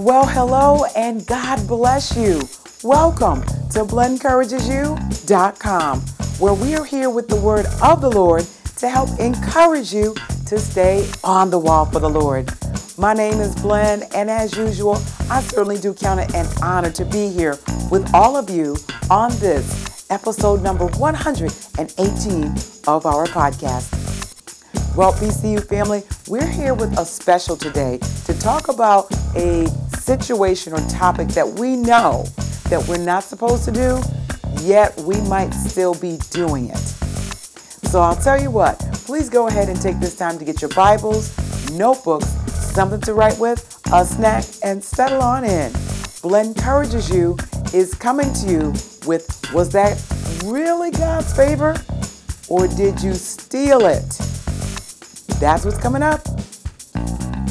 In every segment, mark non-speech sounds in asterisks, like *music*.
Well, hello and God bless you. Welcome to BlenencouragesYou.com, where we are here with the word of the Lord to help encourage you to stay on the wall for the Lord. My name is Blen, and as usual, I certainly do count it an honor to be here with all of you on this episode number 118 of our podcast. Well, BCU family, we're here with a special today to talk about a situation or topic that we know that we're not supposed to do, yet we might still be doing it. So I'll tell you what, please go ahead and take this time to get your Bibles, notebooks, something to write with, a snack, and settle on in. Blen Encourages You is coming to you with Was that really God's favor? Or did you steal it? That's what's coming up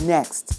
next.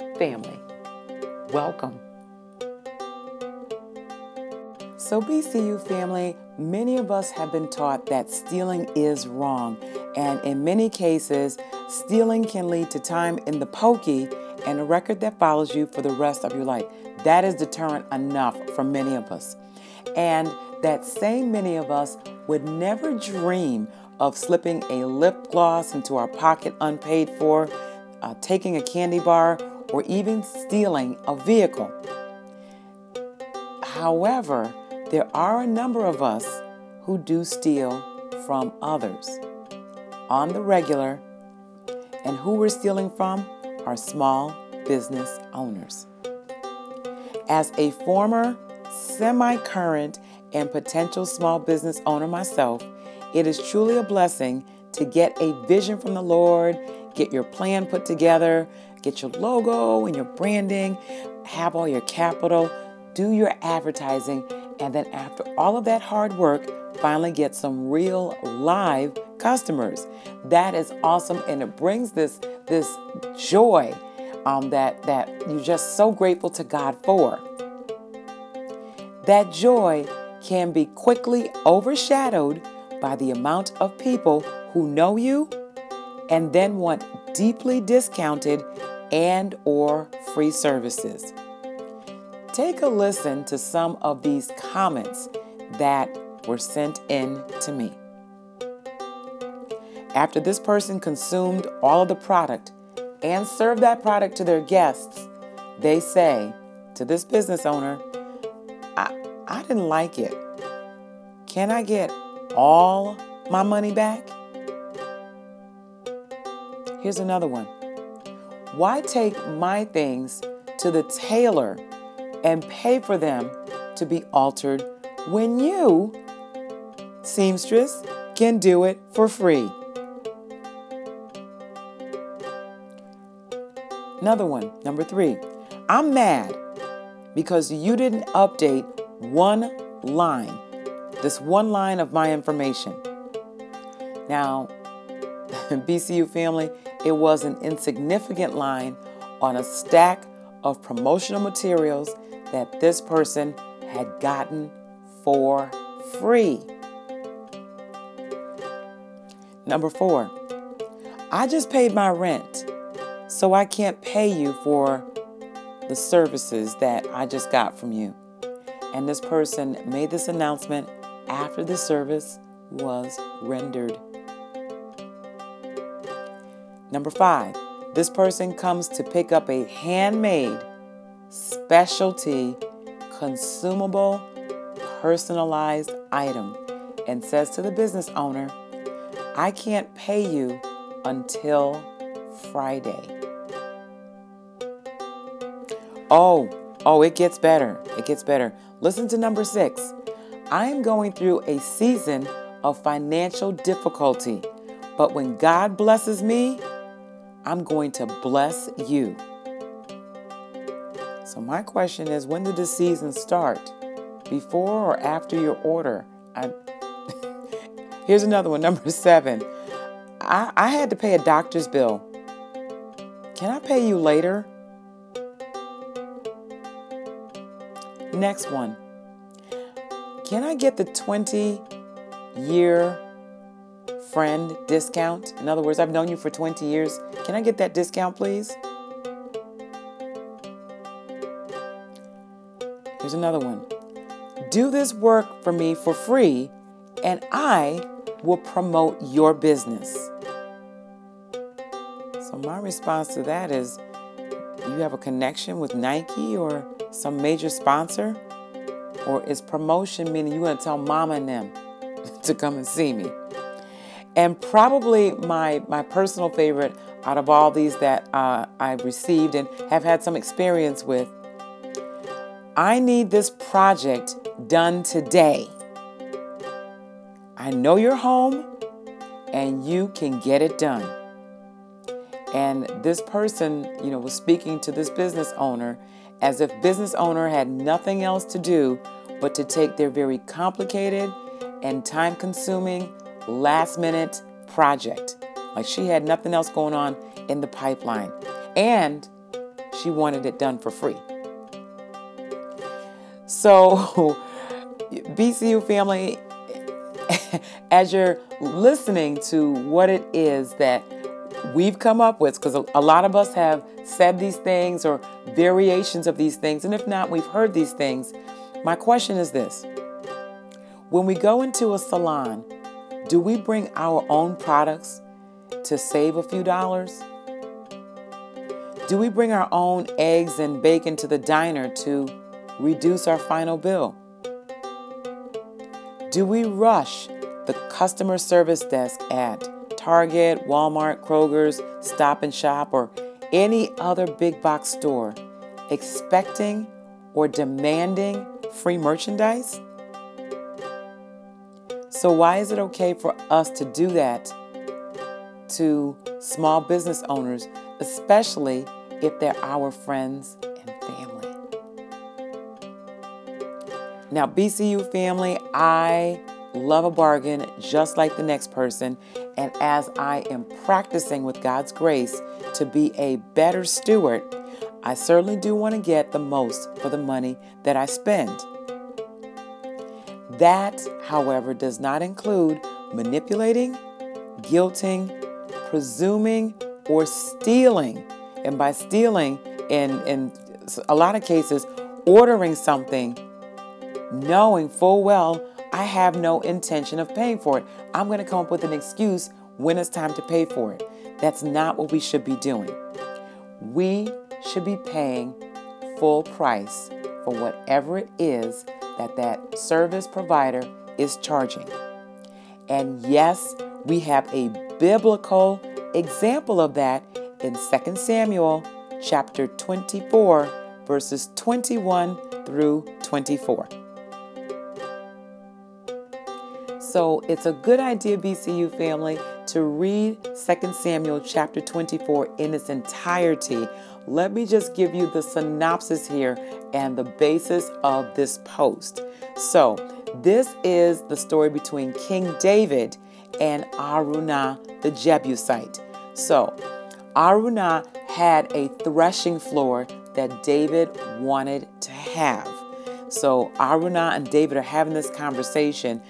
family. Welcome. So, BCU family, many of us have been taught that stealing is wrong, and in many cases, stealing can lead to time in the pokey and a record that follows you for the rest of your life. That is deterrent enough for many of us. And that same many of us would never dream of slipping a lip gloss into our pocket unpaid for, uh, taking a candy bar, or even stealing a vehicle. However, there are a number of us who do steal from others on the regular, and who we're stealing from are small business owners. As a former, semi current, and potential small business owner myself, it is truly a blessing to get a vision from the Lord, get your plan put together, get your logo and your branding, have all your capital, do your advertising, and then after all of that hard work, finally get some real live customers. That is awesome, and it brings this this joy um, that that you're just so grateful to God for. That joy can be quickly overshadowed by the amount of people who know you and then want deeply discounted and or free services. Take a listen to some of these comments that were sent in to me. After this person consumed all of the product and served that product to their guests, they say to this business owner, I, I didn't like it. Can I get all my money back? Here's another one. Why take my things to the tailor and pay for them to be altered when you, seamstress, can do it for free? Another one, number three. I'm mad because you didn't update one line this one line of my information. Now, *laughs* BCU family, it was an insignificant line on a stack of promotional materials that this person had gotten for free. Number four, I just paid my rent, so I can't pay you for the services that I just got from you. And this person made this announcement after the service was rendered. Number five, this person comes to pick up a handmade specialty, consumable, personalized item and says to the business owner, I can't pay you until Friday. Oh, oh, it gets better. It gets better. Listen to number six. I am going through a season of financial difficulty, but when God blesses me, I'm going to bless you. So, my question is when did the season start? Before or after your order? I, *laughs* here's another one, number seven. I, I had to pay a doctor's bill. Can I pay you later? Next one. Can I get the 20 year friend discount? In other words, I've known you for 20 years. Can I get that discount, please? Here's another one. Do this work for me for free, and I will promote your business. So, my response to that is you have a connection with Nike or some major sponsor? Or is promotion meaning you're going to tell mama and them *laughs* to come and see me? And probably my, my personal favorite out of all these that uh, I've received and have had some experience with I need this project done today. I know you're home and you can get it done. And this person, you know, was speaking to this business owner as if business owner had nothing else to do but to take their very complicated and time-consuming last-minute project. Like she had nothing else going on in the pipeline and she wanted it done for free. So, *laughs* BCU family, *laughs* as you're listening to what it is that we've come up with, because a lot of us have said these things or variations of these things, and if not, we've heard these things. My question is this When we go into a salon, do we bring our own products to save a few dollars? Do we bring our own eggs and bacon to the diner to reduce our final bill? Do we rush the customer service desk at Target, Walmart, Kroger's, Stop and Shop, or any other big box store expecting or demanding free merchandise? So, why is it okay for us to do that to small business owners, especially if they're our friends and family? Now, BCU family, I love a bargain just like the next person. And as I am practicing with God's grace to be a better steward, I certainly do want to get the most for the money that I spend. That, however, does not include manipulating, guilting, presuming, or stealing. And by stealing, in, in a lot of cases, ordering something knowing full well I have no intention of paying for it. I'm going to come up with an excuse when it's time to pay for it. That's not what we should be doing. We should be paying full price for whatever it is that that service provider is charging. And yes, we have a biblical example of that in 2 Samuel chapter 24 verses 21 through 24. So it's a good idea, BCU family, to read 2 Samuel chapter 24 in its entirety. Let me just give you the synopsis here and the basis of this post. So, this is the story between King David and Araunah the Jebusite. So, Araunah had a threshing floor that David wanted to have. So, Araunah and David are having this conversation,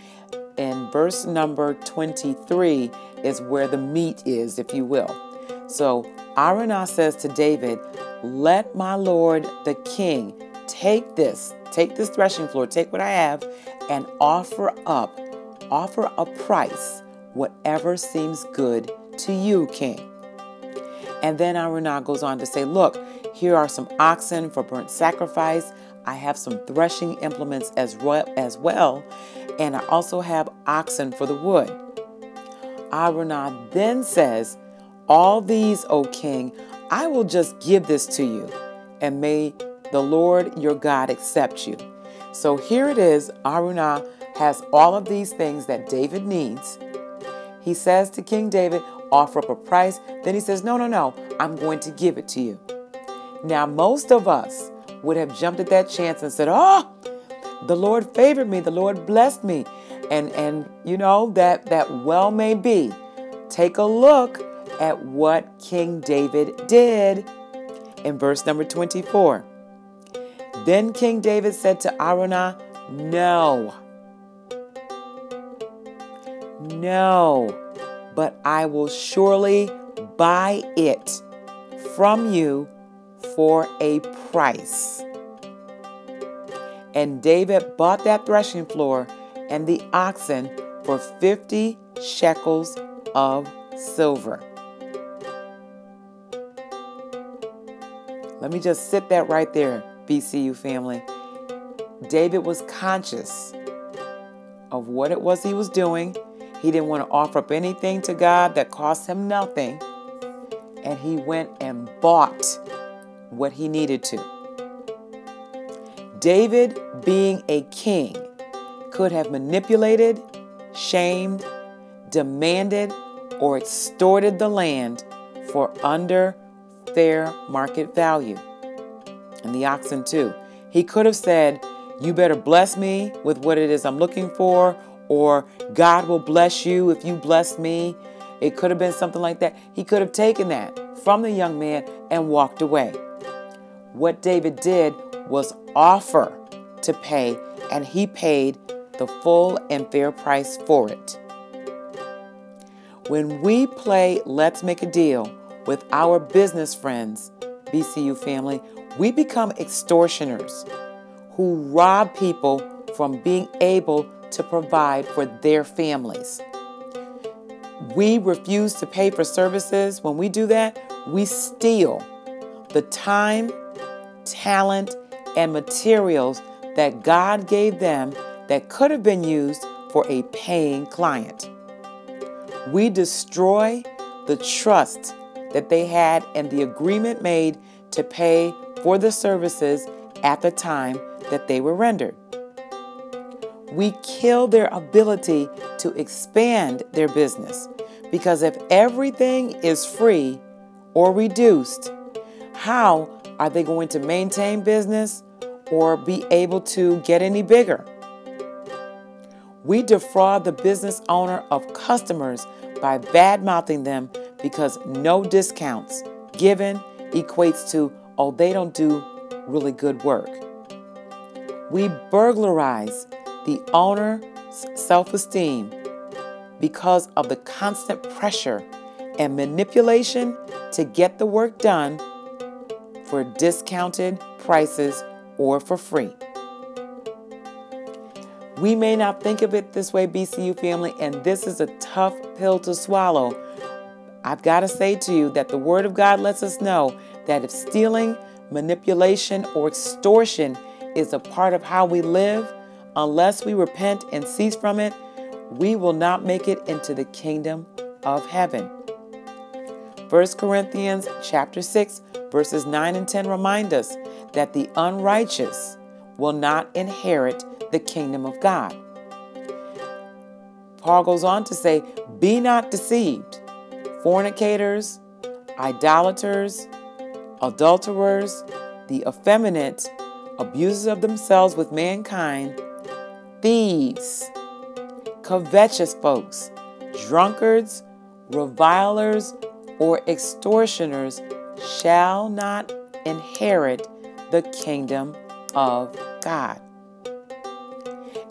and verse number 23 is where the meat is, if you will. So Araunah says to David, Let my lord the king take this, take this threshing floor, take what I have, and offer up, offer a price, whatever seems good to you, king. And then Araunah goes on to say, Look, Here are some oxen for burnt sacrifice. I have some threshing implements as well, and I also have oxen for the wood. Araunah then says, All these, O king, I will just give this to you, and may the Lord your God accept you. So here it is. Araunah has all of these things that David needs. He says to King David, offer up a price. Then he says, No, no, no, I'm going to give it to you. Now, most of us would have jumped at that chance and said, Oh, the Lord favored me, the Lord blessed me. And and you know that that well may be. Take a look at what King David did in verse number 24. Then King David said to Araunah, No. No, but I will surely buy it from you for a price. And David bought that threshing floor and the oxen for 50 shekels of silver. Let me just sit that right there, BCU family. David was conscious of what it was he was doing. He didn't want to offer up anything to God that cost him nothing. And he went and bought what he needed to. David, being a king, could have manipulated, shamed, demanded, or extorted the land for under fair market value. And the oxen, too. He could have said, You better bless me with what it is I'm looking for, or God will bless you if you bless me. It could have been something like that. He could have taken that from the young man and walked away. What David did was offer to pay, and he paid the full and fair price for it. When we play Let's Make a Deal with our business friends, BCU family, we become extortioners who rob people from being able to provide for their families. We refuse to pay for services. When we do that, we steal the time, talent, and materials that God gave them that could have been used for a paying client. We destroy the trust that they had and the agreement made to pay for the services at the time that they were rendered. We kill their ability to expand their business because if everything is free or reduced, how are they going to maintain business or be able to get any bigger? We defraud the business owner of customers by bad mouthing them because no discounts given equates to, oh, they don't do really good work. We burglarize the owner's self esteem because of the constant pressure and manipulation to get the work done for discounted prices or for free. We may not think of it this way, BCU family, and this is a tough pill to swallow. I've got to say to you that the Word of God lets us know that if stealing, manipulation, or extortion is a part of how we live, unless we repent and cease from it, we will not make it into the kingdom of heaven. 1 Corinthians chapter 6 verses 9 and 10 remind us that the unrighteous will not inherit the kingdom of God. Paul goes on to say, Be not deceived. Fornicators, idolaters, adulterers, the effeminate, abusers of themselves with mankind, thieves, covetous folks, drunkards, revilers, or extortioners shall not inherit the kingdom of God.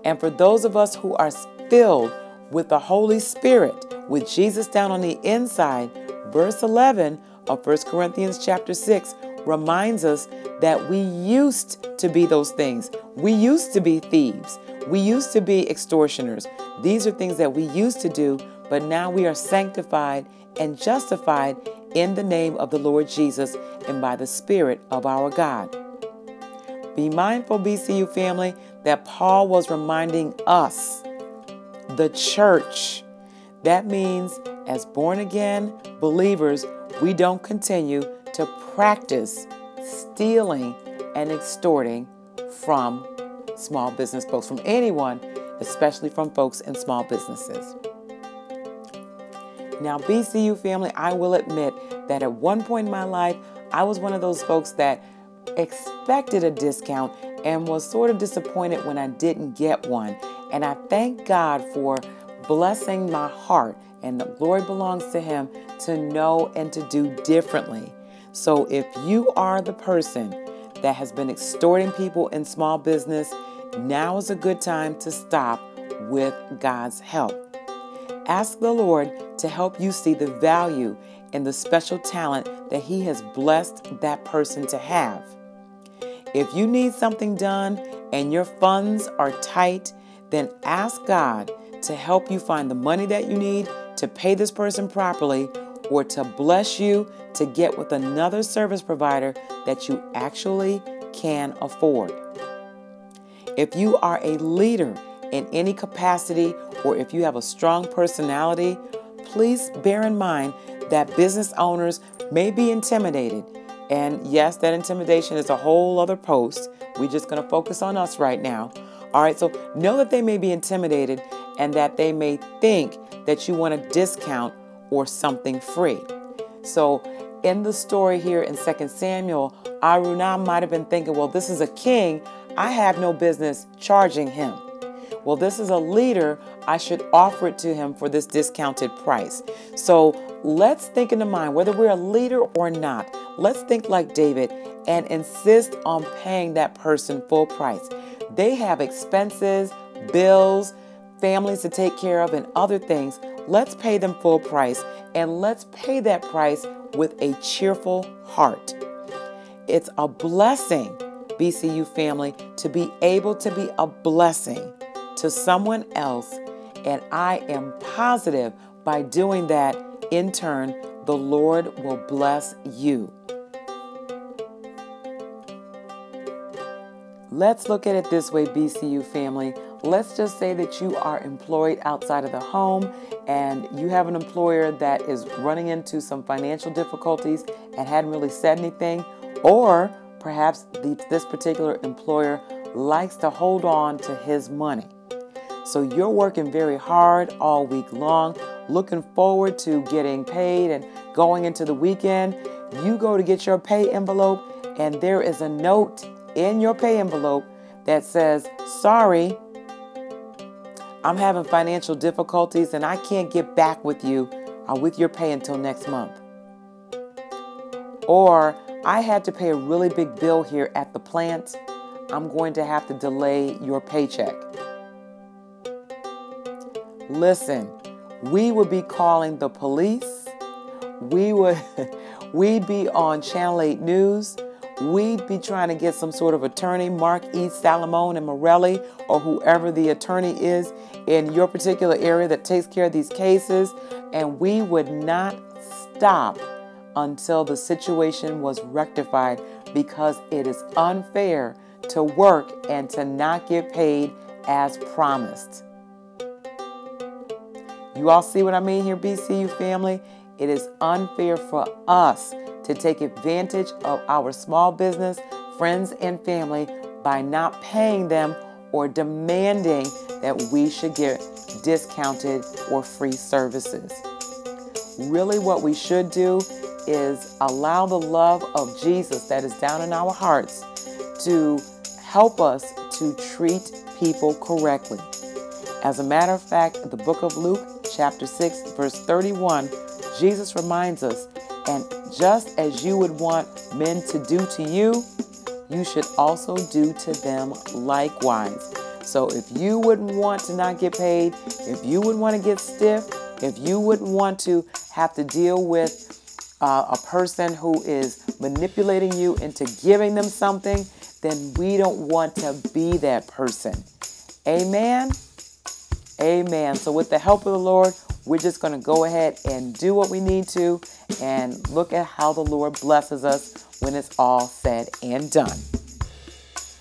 And for those of us who are filled with the Holy Spirit, with Jesus down on the inside, verse 11 of 1 Corinthians chapter 6 reminds us that we used to be those things. We used to be thieves. We used to be extortioners. These are things that we used to do, but now we are sanctified and justified in the name of the Lord Jesus and by the Spirit of our God. Be mindful, BCU family, that Paul was reminding us, the church. That means, as born again believers, we don't continue to practice stealing and extorting from small business folks, from anyone, especially from folks in small businesses. Now, BCU family, I will admit that at one point in my life, I was one of those folks that expected a discount and was sort of disappointed when I didn't get one. And I thank God for blessing my heart, and the glory belongs to Him to know and to do differently. So if you are the person that has been extorting people in small business, now is a good time to stop with God's help. Ask the Lord to help you see the value in the special talent that He has blessed that person to have. If you need something done and your funds are tight, then ask God to help you find the money that you need to pay this person properly or to bless you to get with another service provider that you actually can afford. If you are a leader in any capacity or if you have a strong personality, please bear in mind that business owners may be intimidated. And yes, that intimidation is a whole other post. We're just going to focus on us right now. All right, so know that they may be intimidated and that they may think that you want a discount or something free. So, in the story here in 2 Samuel, Araunah might have been thinking, well, this is a king. I have no business charging him. Well, this is a leader. I should offer it to him for this discounted price. So let's think in the mind, whether we're a leader or not, let's think like David and insist on paying that person full price. They have expenses, bills, families to take care of, and other things. Let's pay them full price and let's pay that price with a cheerful heart. It's a blessing, BCU family, to be able to be a blessing to someone else. And I am positive by doing that, in turn, the Lord will bless you. Let's look at it this way, BCU family. Let's just say that you are employed outside of the home and you have an employer that is running into some financial difficulties and hadn't really said anything, or perhaps the, this particular employer likes to hold on to his money. So you're working very hard all week long, looking forward to getting paid and going into the weekend. You go to get your pay envelope, and there is a note in your pay envelope that says, Sorry, I'm having financial difficulties and I can't get back with you uh, with your pay until next month. Or I had to pay a really big bill here at the plant. I'm going to have to delay your paycheck. Listen, we would be calling the police. We would *laughs* we'd be on Channel 8 News. We'd be trying to get some sort of attorney, Mark E. Salamone and Morelli, or whoever the attorney is in your particular area that takes care of these cases, and we would not stop until the situation was rectified because it is unfair to work and to not get paid as promised. You all see what I mean here, BCU family? It is unfair for us to take advantage of our small business, friends, and family by not paying them or demanding that we should get discounted or free services. Really, what we should do is allow the love of Jesus that is down in our hearts to help us to treat people correctly. As a matter of fact, the book of Luke chapter 6, verse 31, Jesus reminds us, and just as you would want men to do to you, you should also do to them likewise. So if you wouldn't want to not get paid, if you wouldn't want to get stiff, if you wouldn't want to have to deal with uh, a person who is manipulating you into giving them something, then we don't want to be that person. Amen. Amen. So, with the help of the Lord, we're just going to go ahead and do what we need to and look at how the Lord blesses us when it's all said and done.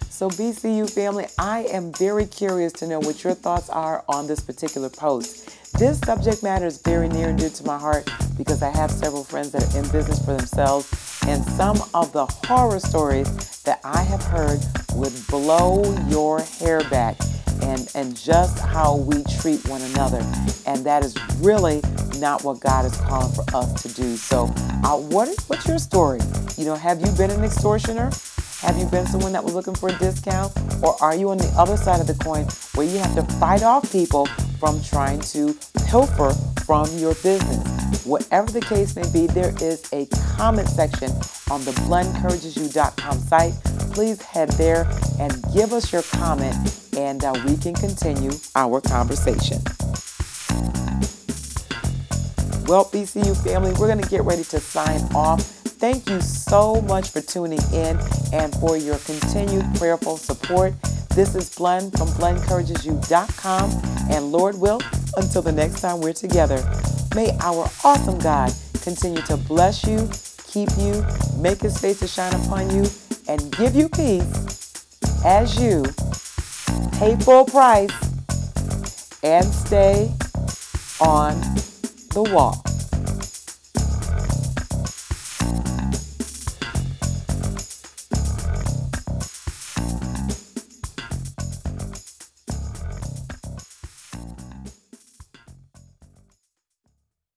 So, BCU family, I am very curious to know what your thoughts are on this particular post. This subject matter is very near and dear to my heart because I have several friends that are in business for themselves, and some of the horror stories that I have heard would blow your hair back and, and just how we treat one another. And that is really not what God is calling for us to do. So, uh, what, what's your story? You know, have you been an extortioner? Have you been someone that was looking for a discount? Or are you on the other side of the coin where you have to fight off people from trying to pilfer from your business? Whatever the case may be, there is a comment section on the blenencouragesyou.com site. Please head there and give us your comment, and uh, we can continue our conversation. Well, BCU family, we're going to get ready to sign off. Thank you so much for tuning in and for your continued prayerful support. This is Blen from blenencouragesyou.com. And Lord will, until the next time we're together, may our awesome God continue to bless you, keep you, make his face to shine upon you, and give you peace as you pay full price and stay on the walk.